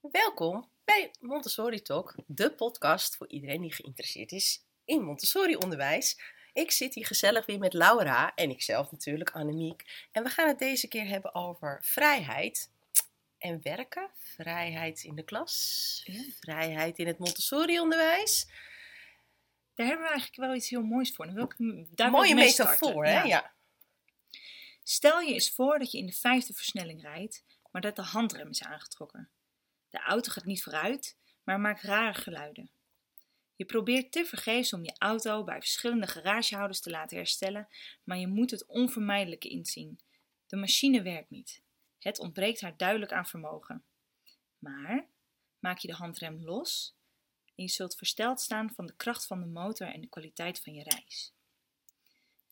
Welkom bij Montessori Talk, de podcast voor iedereen die geïnteresseerd is in Montessori-onderwijs. Ik zit hier gezellig weer met Laura en ikzelf natuurlijk, Annemiek. En we gaan het deze keer hebben over vrijheid en werken. Vrijheid in de klas, vrijheid in het Montessori-onderwijs. Daar hebben we eigenlijk wel iets heel moois voor. Dan wil ik daar Mooie mee metafoor, hè? Ja. Stel je eens voor dat je in de vijfde versnelling rijdt, maar dat de handrem is aangetrokken. De auto gaat niet vooruit, maar maakt rare geluiden. Je probeert tevergeefs om je auto bij verschillende garagehouders te laten herstellen, maar je moet het onvermijdelijke inzien. De machine werkt niet. Het ontbreekt haar duidelijk aan vermogen. Maar maak je de handrem los en je zult versteld staan van de kracht van de motor en de kwaliteit van je reis.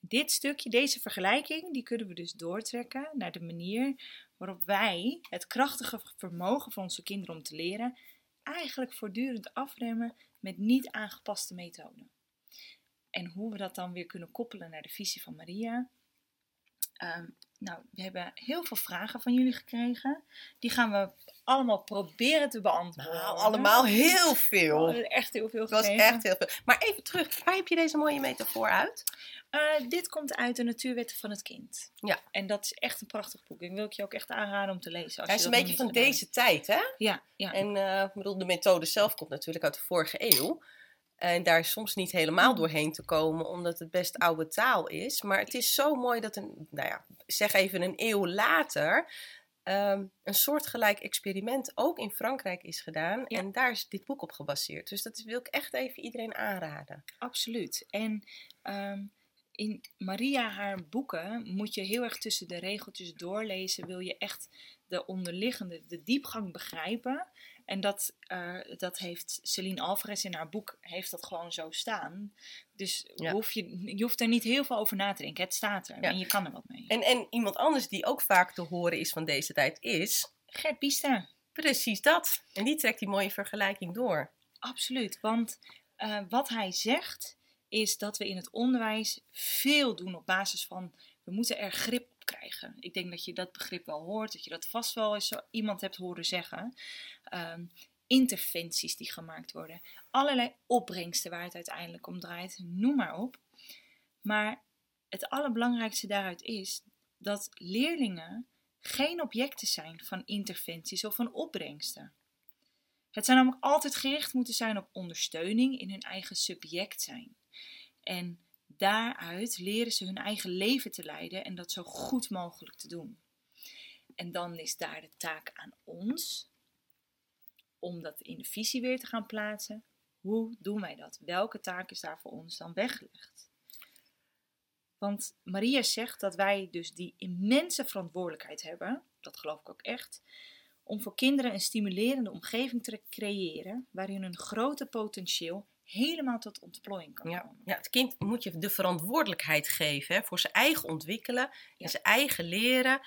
Dit stukje, deze vergelijking, die kunnen we dus doortrekken naar de manier waarop wij het krachtige vermogen van onze kinderen om te leren eigenlijk voortdurend afremmen met niet aangepaste methoden. En hoe we dat dan weer kunnen koppelen naar de visie van Maria. Ehm, nou, we hebben heel veel vragen van jullie gekregen. Die gaan we allemaal proberen te beantwoorden. Nou, allemaal heel veel. echt heel veel Het was gekregen. echt heel veel. Maar even terug, waar heb je deze mooie metafoor uit? Eh, dit komt uit de Natuurwetten van het Kind. Ja. En dat is echt een prachtig boek. Ik wil ik je ook echt aanraden om te lezen. Als Hij is een beetje van gedaan deze tijd, hè? Ja, ja. En eh, ik bedoel, de methode zelf komt natuurlijk uit de vorige eeuw. En daar soms niet helemaal doorheen te komen, omdat het best oude taal is. Maar het is zo mooi dat een, nou ja, zeg even een eeuw later, ehm, een soortgelijk experiment ook in Frankrijk is gedaan. Ja. En daar is dit boek op gebaseerd. Dus dat wil ik echt even iedereen aanraden. absoluut. En ehm, in Maria haar boeken moet je heel erg tussen de regeltjes doorlezen. Wil je echt de onderliggende, de diepgang begrijpen. En dat, eh, dat heeft Celine Alvarez in haar boek heeft dat gewoon zo staan. Dus Ja. hoef je, je hoeft er niet heel veel over na te denken. Het staat er Ja. en je kan er wat mee. En, en iemand anders die ook vaak te horen is van deze tijd is Gert Biesta. precies dat. En die trekt die mooie vergelijking door. Absoluut, want eh, wat hij zegt is dat we in het onderwijs veel doen op basis van we moeten er grip op krijgen. Ik denk dat je dat begrip wel hoort, dat je dat vast wel eens iemand hebt horen zeggen. Ehm, interventies die gemaakt worden, allerlei opbrengsten waar het uiteindelijk om draait, noem maar op. Maar het allerbelangrijkste daaruit is dat leerlingen geen objecten zijn van interventies of van opbrengsten. Het zou namelijk altijd gericht moeten zijn op ondersteuning in hun eigen subject zijn. En daaruit leren ze hun eigen leven te leiden en dat zo goed mogelijk te doen. En dan is daar de taak aan ons om dat in de visie weer te gaan plaatsen. Hoe doen wij dat? Welke taak is daar voor ons dan weggelegd? Want Maria zegt dat wij dus die immense verantwoordelijkheid hebben, dat geloof ik ook echt, om voor kinderen een stimulerende omgeving te creëren waarin hun grote potentieel helemaal tot ontplooiing kan Ja, komen. ja, het kind moet je de verantwoordelijkheid geven hè, voor zijn eigen ontwikkelen en zijn eigen leren.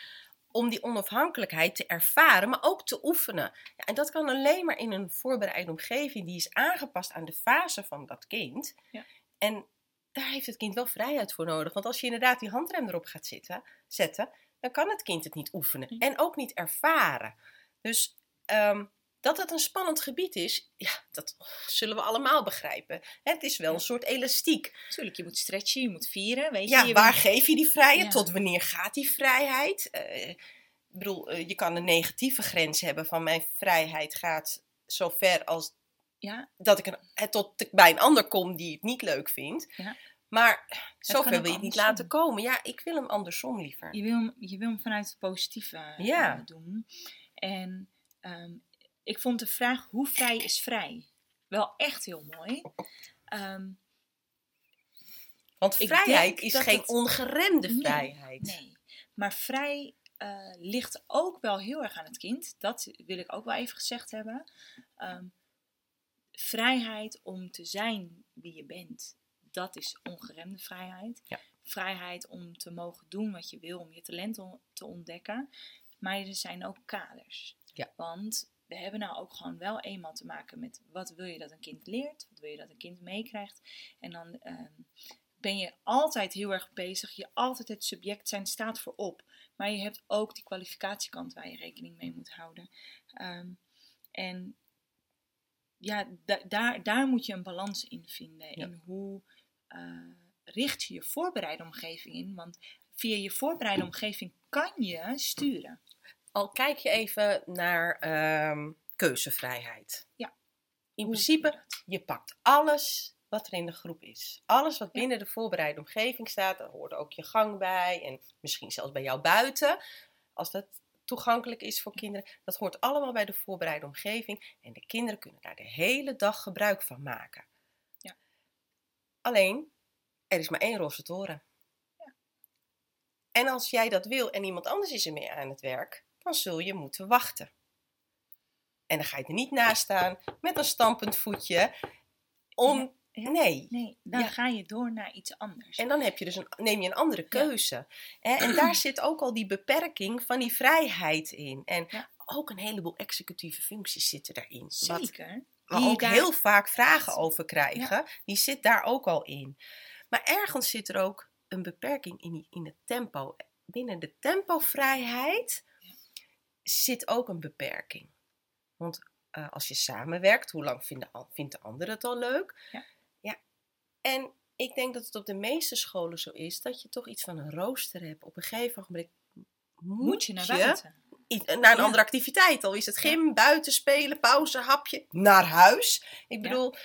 Om die onafhankelijkheid te ervaren, maar ook te oefenen. Ja, en dat kan alleen maar in een voorbereide omgeving die is aangepast aan de fase van dat kind. Ja. En daar heeft het kind wel vrijheid voor nodig. Want als je inderdaad die handrem erop gaat zitten, zetten, dan kan het kind het niet oefenen. En ook niet ervaren. Dus ehm, dat het een spannend gebied is, ja, dat zullen we allemaal begrijpen. Het is wel een soort elastiek. Natuurlijk, je moet stretchen, je moet vieren, weet je. Ja, je waar geef je die vrijheid? Ja. Tot wanneer gaat die vrijheid? Eh, ik bedoel, eh, je kan een negatieve grens hebben van mijn vrijheid gaat zo ver als Ja, dat ik een, eh, tot ik bij een ander kom die het niet leuk vindt. Ja. Maar zover ook wil je het niet andersom. laten komen. Ja, ik wil hem andersom liever. je wil, hem, je wil hem vanuit het positieve Ja. doen. En ehm, ik vond de vraag, hoe vrij is vrij? Wel echt heel mooi. Ehm, Want vrijheid is geen het- ongeremde vrijheid. Nee, maar vrij eh, ligt ook wel heel erg aan het kind. Dat wil ik ook wel even gezegd hebben. Ehm, vrijheid om te zijn wie je bent, dat is ongeremde vrijheid. Ja. Vrijheid om te mogen doen wat je wil, om je talent on- te ontdekken. Maar er zijn ook kaders. Ja. Want we hebben nou ook gewoon wel eenmaal te maken met wat wil je dat een kind leert, wat wil je dat een kind meekrijgt. En dan ehm, ben je altijd heel erg bezig, je altijd het subject zijn staat voorop. Maar je hebt ook die kwalificatiekant waar je rekening mee moet houden. Ehm, En ja, da- daar, daar moet je een balans in vinden. Ja. In hoe eh, richt je je voorbereide omgeving in? Want via je voorbereide omgeving kan je sturen. Al kijk je even naar ehm, keuzevrijheid. Ja. In principe, je pakt alles wat er in de groep is. Alles wat binnen de voorbereide omgeving staat, daar hoort ook je gang bij. En misschien zelfs bij jou buiten, als dat toegankelijk is voor kinderen. Dat hoort allemaal bij de voorbereide omgeving. En de kinderen kunnen daar de hele dag gebruik van maken. Ja. Alleen, er is maar één roze toren. Ja. En als jij dat wil en iemand anders is ermee aan het werk, dan zul je moeten wachten. En dan ga je er niet naast staan met een stampend voetje. Om. Nee. Nee, dan Ja. ga je door naar iets anders. En dan heb je dus een, neem je een andere keuze. En daar zit ook al die beperking van die vrijheid in. En Ja. ook een heleboel executieve functies zitten daarin. Zeker. Die ook daar- heel vaak vragen over krijgen. Die zit daar ook al in. Maar ergens zit er ook een beperking in, die, in het tempo. Binnen de tempovrijheid zit ook een beperking. Want eh, als je samenwerkt, hoe lang vindt de, vindt de ander het al leuk? Ja. ja. En ik denk dat het op de meeste scholen zo is dat je toch iets van een rooster hebt. Op een gegeven moment moet, Moet je naar buiten. i- naar een Ja. andere activiteit. Al is het gym, buiten spelen, pauze, hapje, naar huis. Ik Ja. bedoel,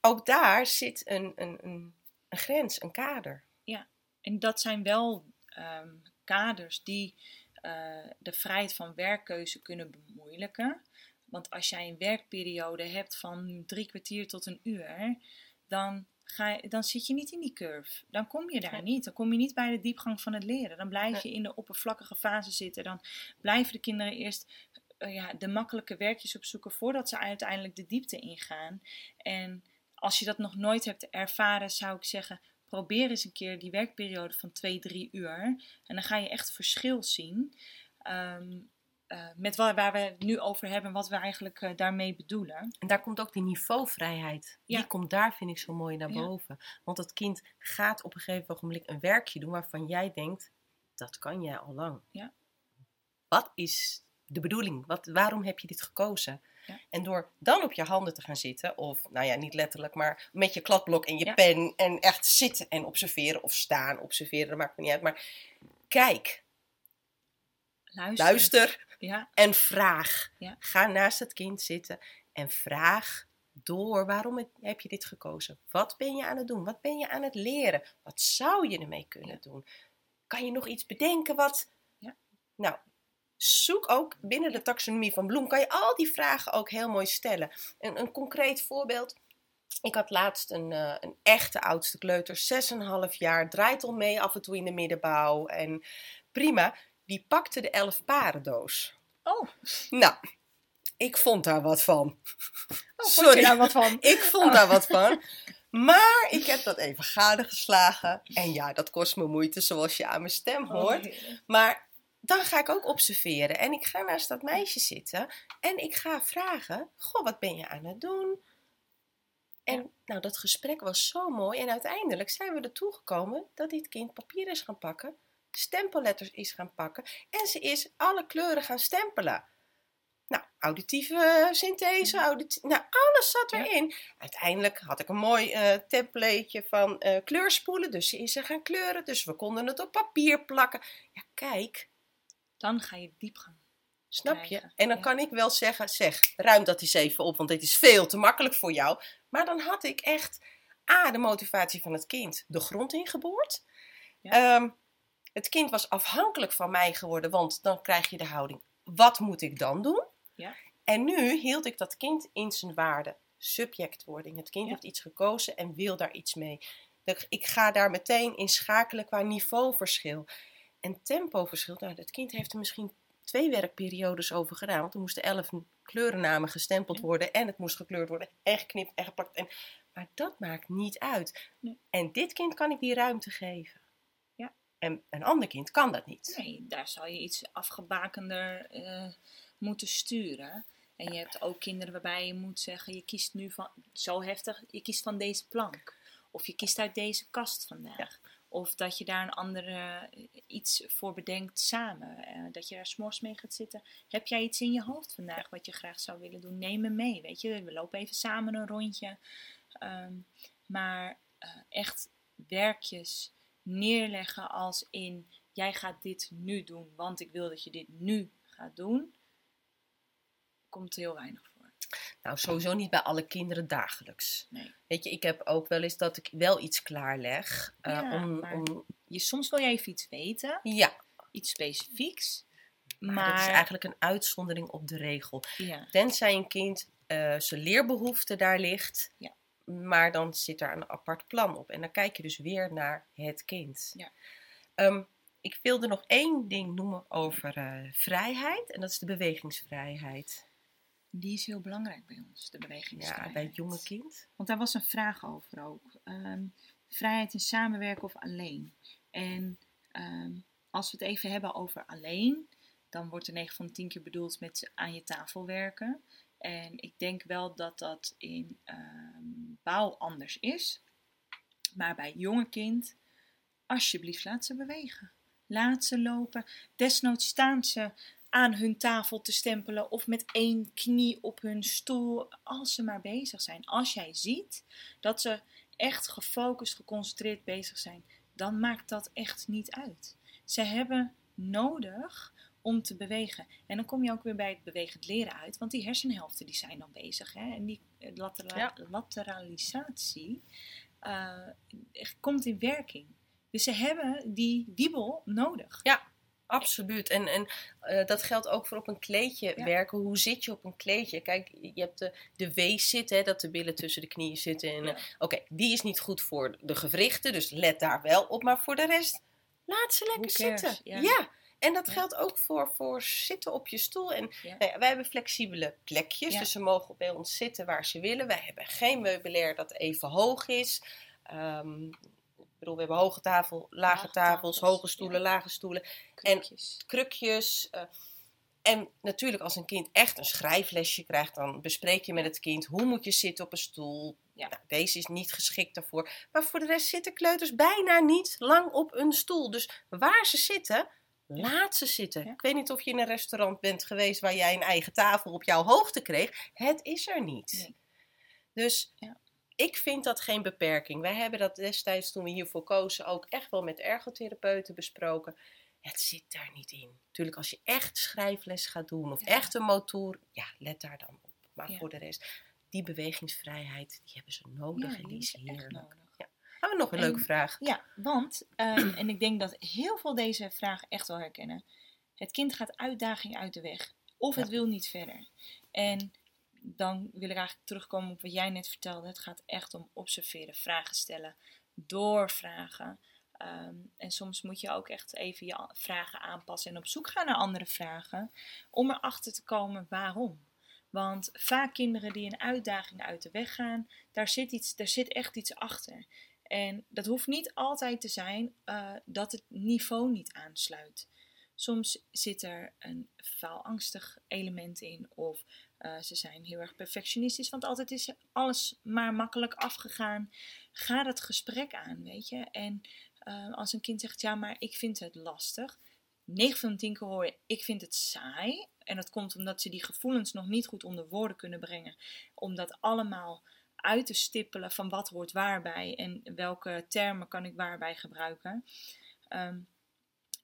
ook daar zit een, een, een, een grens, een kader. En dat zijn wel ehm, kaders die eh, de vrijheid van werkkeuze kunnen bemoeilijken. Want als jij een werkperiode hebt van drie kwartier tot een uur, dan, ga je, dan zit je niet in die curve. Dan kom je daar niet. Dan kom je niet bij de diepgang van het leren. Dan blijf je in de oppervlakkige fase zitten. Dan blijven de kinderen eerst eh, ja, de makkelijke werkjes opzoeken voordat ze uiteindelijk de diepte ingaan. En als je dat nog nooit hebt ervaren, zou ik zeggen: probeer eens een keer die werkperiode van 2, 3 uur. En dan ga je echt verschil zien. ehm, eh, met waar, waar we het nu over hebben en wat we eigenlijk eh, daarmee bedoelen. En daar komt ook die niveauvrijheid. Ja. Die komt daar, vind ik, zo mooi naar Ja. boven. Want het kind gaat op een gegeven ogenblik een werkje doen waarvan jij denkt, dat kan jij al lang. Ja. Wat is de bedoeling? Wat, waarom heb je dit gekozen? Ja. En door dan op je handen te gaan zitten, of nou ja, niet letterlijk, maar met je kladblok en je Ja. pen en echt zitten en observeren of staan, observeren, dat maakt me niet uit. Maar kijk, Luister. luister Ja, en vraag. Ga naast het kind zitten en vraag door waarom heb je dit gekozen? Wat ben je aan het doen? Wat ben je aan het leren? Wat zou je ermee kunnen doen? Kan je nog iets bedenken wat. Nou, zoek ook binnen de taxonomie van Bloem, kan je al die vragen ook heel mooi stellen. Een, een concreet voorbeeld. Ik had laatst een, eh, een echte oudste kleuter, 6,5 jaar, draait al mee af en toe in de middenbouw. En prima, die pakte de elf parendoos. Oh, Nou, ik vond daar wat van. oh Sorry. daar wat van? Ik vond daar wat van. Maar ik heb dat even gadegeslagen. En ja, dat kost me moeite, zoals je aan mijn stem hoort. Oh, heerlijk. Maar dan ga ik ook observeren. En ik ga naast dat meisje zitten. En ik ga vragen: Goh, wat ben je aan het doen? En nou, dat gesprek was zo mooi. En uiteindelijk zijn we ertoe gekomen dat dit kind papier is gaan pakken, stempelletters is gaan pakken. En ze is alle kleuren gaan stempelen. Nou, auditieve synthese, auditi- nou, alles zat Ja. erin. Uiteindelijk had ik een mooi eh templateje van eh, kleurspoelen. Dus ze is er gaan kleuren. Dus we konden het op papier plakken. Ja, kijk, Dan ga je diepgang. Snap je? En dan Ja. kan ik wel zeggen, zeg, ruim dat eens even op, want dit is veel te makkelijk voor jou. Maar dan had ik echt, A, de motivatie van het kind de grond ingeboord. Ja. Ehm, het kind was afhankelijk van mij geworden, want dan krijg je de houding, wat moet ik dan doen? Ja. En nu hield ik dat kind in zijn waarde, subjectwording. Het kind Ja. heeft iets gekozen en wil daar iets mee. Ik ga daar meteen in schakelen qua niveauverschil. En tempoverschil, nou, het kind heeft er misschien twee werkperiodes over gedaan. Want er moesten elf kleurennamen gestempeld worden. En het moest gekleurd worden. En geknipt en geplakt. En, maar dat maakt niet uit. Nee. En dit kind kan ik die ruimte geven. Ja. En een ander kind kan dat niet. Nee, daar zal je iets afgebakender eh, moeten sturen. En je hebt ook kinderen waarbij je moet zeggen, je kiest nu van, zo heftig, je kiest van deze plank. Of je kiest uit deze kast vandaag. Of dat je daar een andere eh, iets voor bedenkt samen. Eh, dat je daar s'mors mee gaat zitten. Heb jij iets in je hoofd vandaag wat je graag zou willen doen? Neem me mee, weet je. We lopen even samen een rondje. Ehm, maar eh, echt werkjes neerleggen als in... Jij gaat dit nu doen, want ik wil dat je dit nu gaat doen. Komt heel weinig voor. Nou, sowieso niet bij alle kinderen dagelijks. Nee. Weet je, ik heb ook wel eens dat ik wel iets klaarleg. eh, om, maar- om, Je, soms wil je even iets weten, ja, iets specifieks. maar, Maar, dat is eigenlijk een uitzondering op de regel. ja, Tenzij een kind eh, zijn leerbehoefte daar ligt. Ja. Maar dan zit daar een apart plan op. En dan kijk je dus weer naar het kind. Ja. Ehm, ik wilde nog één ding noemen over eh, vrijheid. En dat is de bewegingsvrijheid. Die is heel belangrijk bij ons, de Ja, bewegingsvrijheid. bij het jonge kind. Want daar was een vraag over ook. Ehm, vrijheid in samenwerken of alleen. En ehm, als we het even hebben over alleen, dan wordt er 9 van de 10 keer bedoeld met aan je tafel werken. En ik denk wel dat dat in ehm, bouw anders is. Maar bij jonge kind, alsjeblieft laat ze bewegen. Laat ze lopen. Desnoods staan ze aan hun tafel te stempelen of met één knie op hun stoel. Als ze maar bezig zijn. Als jij ziet dat ze echt gefocust, geconcentreerd bezig zijn, dan maakt dat echt niet uit. Ze hebben nodig om te bewegen. En dan kom je ook weer bij het bewegend leren uit, want die hersenhelften die zijn dan bezig. Hè? En die eh, latera- Ja. lateralisatie eh, komt in werking. Dus ze hebben die wiebel nodig. Absoluut. En, en eh, dat geldt ook voor op een kleedje Ja. werken. Hoe zit je op een kleedje? Kijk, je hebt de, de W-zit, hè, dat de billen tussen de knieën zitten. En, Ja. eh, Oké, die is niet goed voor de gewrichten, dus let daar wel op. Maar voor de rest, laat ze lekker zitten. Ja. En dat Ja. geldt ook voor, voor zitten op je stoel. En Ja. nou ja, wij hebben flexibele plekjes, Ja. dus ze mogen bij ons zitten waar ze willen. Wij hebben geen meubilair dat even hoog is. Ehm, ik bedoel, we hebben hoge tafel, lage, Lage tafels, tafels, hoge stoelen, ja. lage stoelen Krukjes. krukjes. eh, en natuurlijk, als een kind echt een schrijflesje krijgt, dan bespreek je met het kind hoe moet je zitten op een stoel. Ja. Nou, deze is niet geschikt daarvoor. Maar voor de rest zitten kleuters bijna niet lang op een stoel. Dus waar ze zitten, laat ze zitten. Ja. Ik weet niet of je in een restaurant bent geweest waar jij een eigen tafel op jouw hoogte kreeg. Het is er niet. Nee. Dus Ja. Ik vind dat geen beperking. Wij hebben dat destijds, toen we hiervoor kozen, ook echt wel met ergotherapeuten besproken. Het zit daar niet in. Natuurlijk, als je echt schrijfles gaat doen of Ja. echt een motor, ja, let daar dan op. Maar Ja. voor de rest, die bewegingsvrijheid, die hebben ze nodig Ja, en die is heerlijk. nodig. Hebben we nog een En- leuke vraag? Ja, want, ehm, en ik denk dat heel veel deze vraag echt wel herkennen. Het kind gaat uitdaging uit de weg. Of het Ja. wil niet verder. En dan wil ik eigenlijk terugkomen op wat jij net vertelde. Het gaat echt om observeren, vragen stellen, doorvragen. Ehm, en soms moet je ook echt even je vragen aanpassen en op zoek gaan naar andere vragen. Om erachter te komen waarom. Want vaak kinderen die een uitdaging uit de weg gaan, daar zit, iets, daar zit echt iets achter. En dat hoeft niet altijd te zijn eh, dat het niveau niet aansluit. Soms zit er een faalangstig element in, of eh, ze zijn heel erg perfectionistisch, want altijd is alles maar makkelijk afgegaan. Ga dat gesprek aan, weet je. En eh, als een kind zegt, ja, maar ik vind het lastig. 9 van de 10 keer hoor je, ik vind het saai. En dat komt omdat ze die gevoelens nog niet goed onder woorden kunnen brengen. Om dat allemaal uit te stippelen van wat hoort waarbij en welke termen kan ik waarbij gebruiken. Ehm,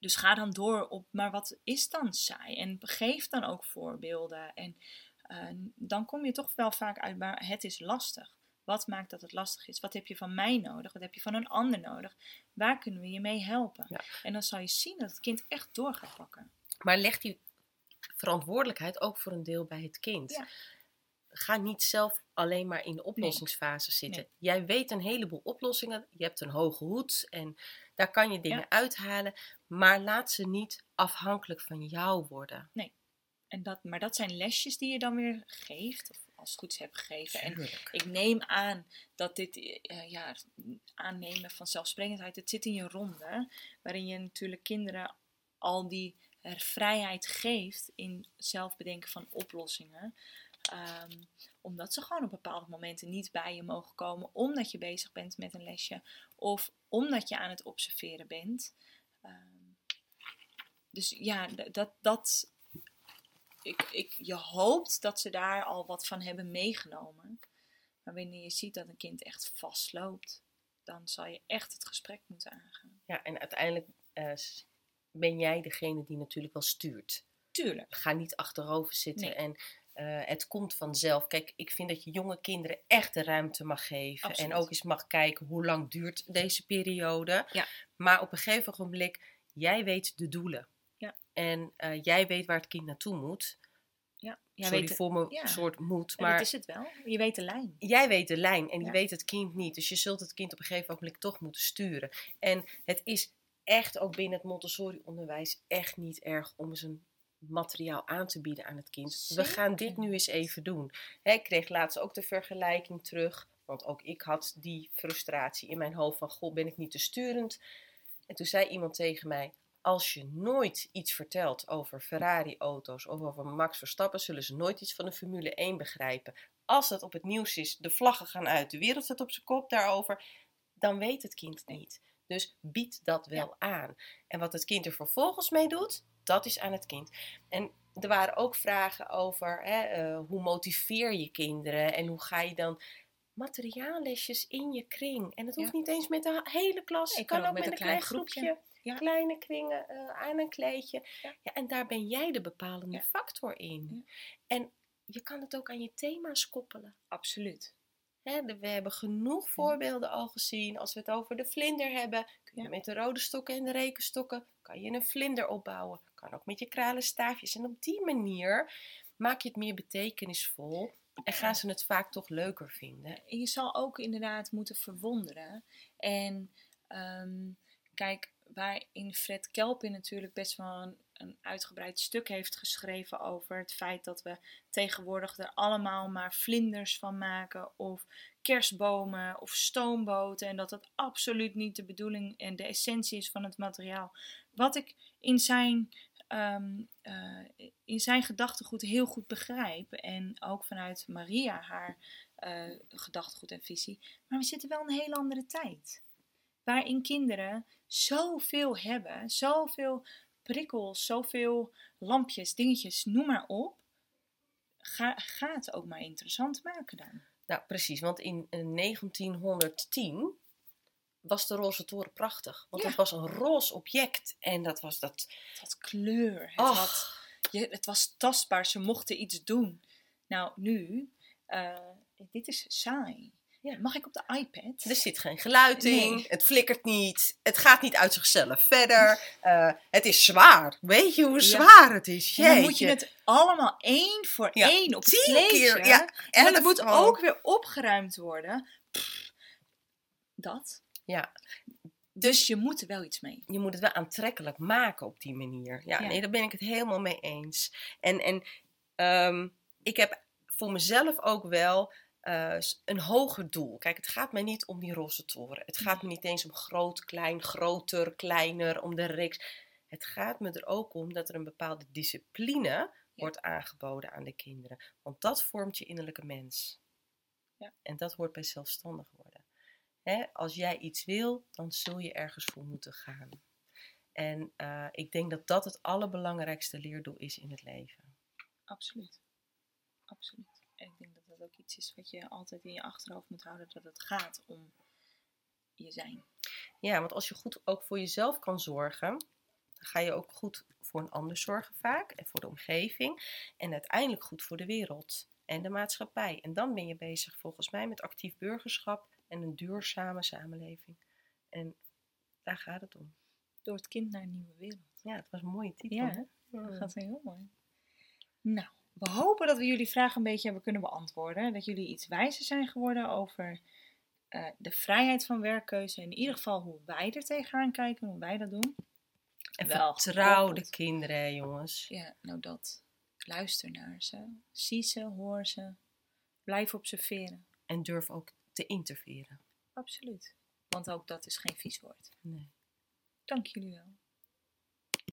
dus ga dan door op, maar wat is dan saai? En geef dan ook voorbeelden. En eh, dan kom je toch wel vaak uit, maar het is lastig. Wat maakt dat het lastig is? Wat heb je van mij nodig? Wat heb je van een ander nodig? Waar kunnen we je mee helpen? Ja. En dan zal je zien dat het kind echt door gaat pakken. Maar leg die verantwoordelijkheid ook voor een deel bij het kind. Ja. Ga niet zelf alleen maar in de oplossingsfase zitten. Nee. Jij weet een heleboel oplossingen. Je hebt een hoge hoed en daar kan je dingen Ja. uithalen. Maar laat ze niet afhankelijk van jou worden. En dat, maar dat zijn lesjes die je dan weer geeft, of als het goed is hebt gegeven. En ik neem aan dat dit, eh, ja, aannemen van zelfsprekendheid, het zit in je ronde, waarin je natuurlijk kinderen al die vrijheid geeft in zelf bedenken van oplossingen. Ehm, omdat ze gewoon op bepaalde momenten niet bij je mogen komen, omdat je bezig bent met een lesje of omdat je aan het observeren bent. Ehm, dus ja, dat, dat ik, ik, je hoopt dat ze daar al wat van hebben meegenomen. Maar wanneer je ziet dat een kind echt vastloopt, dan zal je echt het gesprek moeten aangaan. Ja, en uiteindelijk eh, ben jij degene die natuurlijk wel stuurt. Tuurlijk. Ga niet achterover zitten Nee. en eh, het komt vanzelf. Kijk, ik vind dat je jonge kinderen echt de ruimte mag geven. Absoluut. En ook eens mag kijken hoe lang duurt deze periode. Ja. Maar op een gegeven ogenblik, jij weet de doelen. En eh, jij weet waar het kind naartoe moet. Ja, jij Sorry weet voor mijn ja. soort moet. Ja, Maar dat is het wel. Je weet de lijn. jij weet de lijn en je weet het kind niet. Dus je zult het kind op een gegeven ogenblik toch moeten sturen. En het is echt ook binnen het Montessori-onderwijs echt niet erg om eens een materiaal aan te bieden aan het kind. We gaan dit nu eens even doen. Hè, ik kreeg laatst ook de vergelijking terug. Want ook ik had die frustratie in mijn hoofd van, goh, ben ik niet te sturend? En toen zei iemand tegen mij, als je nooit iets vertelt over Ferrari-auto's of over Max Verstappen, zullen ze nooit iets van de Formule 1 begrijpen. Als dat op het nieuws is, de vlaggen gaan uit, de wereld staat op zijn kop daarover, dan weet het kind niet. Dus bied dat wel aan. En wat het kind er vervolgens mee doet, dat is aan het kind. En er waren ook vragen over hè, eh, hoe motiveer je kinderen en hoe ga je dan materiaallesjes in je kring. En het hoeft Ja. niet eens met de hele klas. Nee, Het kan, ook met een klein groepje. groepje. Ja. Kleine kringen eh, aan een kleedje. Ja. Ja. en daar ben jij de bepalende factor in. En je kan het ook aan je thema's koppelen. Absoluut. Hè, de- we hebben genoeg voorbeelden al gezien. Als we het over de vlinder hebben, kun je met de rode stokken en de rekenstokken kan je een vlinder opbouwen. Kan ook met je kralen staafjes. En op die manier maak je het meer betekenisvol en gaan ze het vaak toch leuker vinden. En je zal ook inderdaad moeten verwonderen. En ehm, kijk, waarin Fred Kelpin natuurlijk best wel een, uitgebreid stuk heeft geschreven over het feit dat we tegenwoordig er allemaal maar vlinders van maken of kerstbomen of stoomboten en dat dat absoluut niet de bedoeling en de essentie is van het materiaal. Wat ik in zijn, eh, in zijn gedachtegoed heel goed begrijp en ook vanuit Maria haar eh, gedachtegoed en visie. Maar we zitten wel in een hele andere tijd. Waarin kinderen zoveel hebben, zoveel prikkels, zoveel lampjes, dingetjes, noem maar op. Ga, ga het ook maar interessant maken dan. Nou, precies, want in eh, 1910 was de roze toren prachtig. Want Ja. het was een roze object en dat was dat... Het had kleur, het, Och. had, je, het was tastbaar, ze mochten iets doen. Nou, nu, eh, dit is saai. Ja. Mag ik op de iPad? Er zit geen geluid in, Nee. het flikkert niet, het gaat niet uit zichzelf verder. eh, het is zwaar. Weet je hoe Ja. zwaar het is? En dan moet je Jeetje. het allemaal één voor Ja, één op het tien kleedje. keer, ja, en het moet ook weer opgeruimd worden. Pff, dat. Ja, Dus je moet er wel iets mee. je moet het wel aantrekkelijk maken op die manier. Ja, Ja. nee, daar ben ik het helemaal mee eens. En, en ehm, ik heb voor mezelf ook wel eh, een hoger doel. Kijk, het gaat mij niet om die roze toren. Het gaat me niet eens om groot, klein, groter, kleiner, om de reeks. Het gaat me er ook om dat er een bepaalde discipline wordt aangeboden aan de kinderen. Want dat vormt je innerlijke mens. Ja. En dat hoort bij zelfstandig worden. Hè, als jij iets wil, dan zul je ergens voor moeten gaan. En eh, ik denk dat dat het allerbelangrijkste leerdoel is in het leven. Absoluut. Absoluut. En ik denk dat dat ook iets is wat je altijd in je achterhoofd moet houden. Dat het gaat om je zijn. Ja, want als je goed ook voor jezelf kan zorgen, dan ga je ook goed voor een ander zorgen vaak en voor de omgeving. En uiteindelijk goed voor de wereld en de maatschappij. En dan ben je bezig volgens mij met actief burgerschap en een duurzame samenleving. En daar gaat het om. Door het kind naar een nieuwe wereld. Ja, het was een mooie titel. Ja, hè? Dat gaat heel mooi. Nou, we hopen dat we jullie vraag een beetje hebben kunnen beantwoorden. Dat jullie iets wijzer zijn geworden over eh, de vrijheid van werkkeuze. In ieder geval hoe wij er tegenaan kijken, hoe wij dat doen. En Wel vertrouw de kinderen, hè, jongens. Ja, nou dat. Luister naar ze. Zie ze, hoor ze. Blijf observeren. En durf ook te interveren. Absoluut. Want ook dat is geen vies woord. Nee. Dank jullie wel.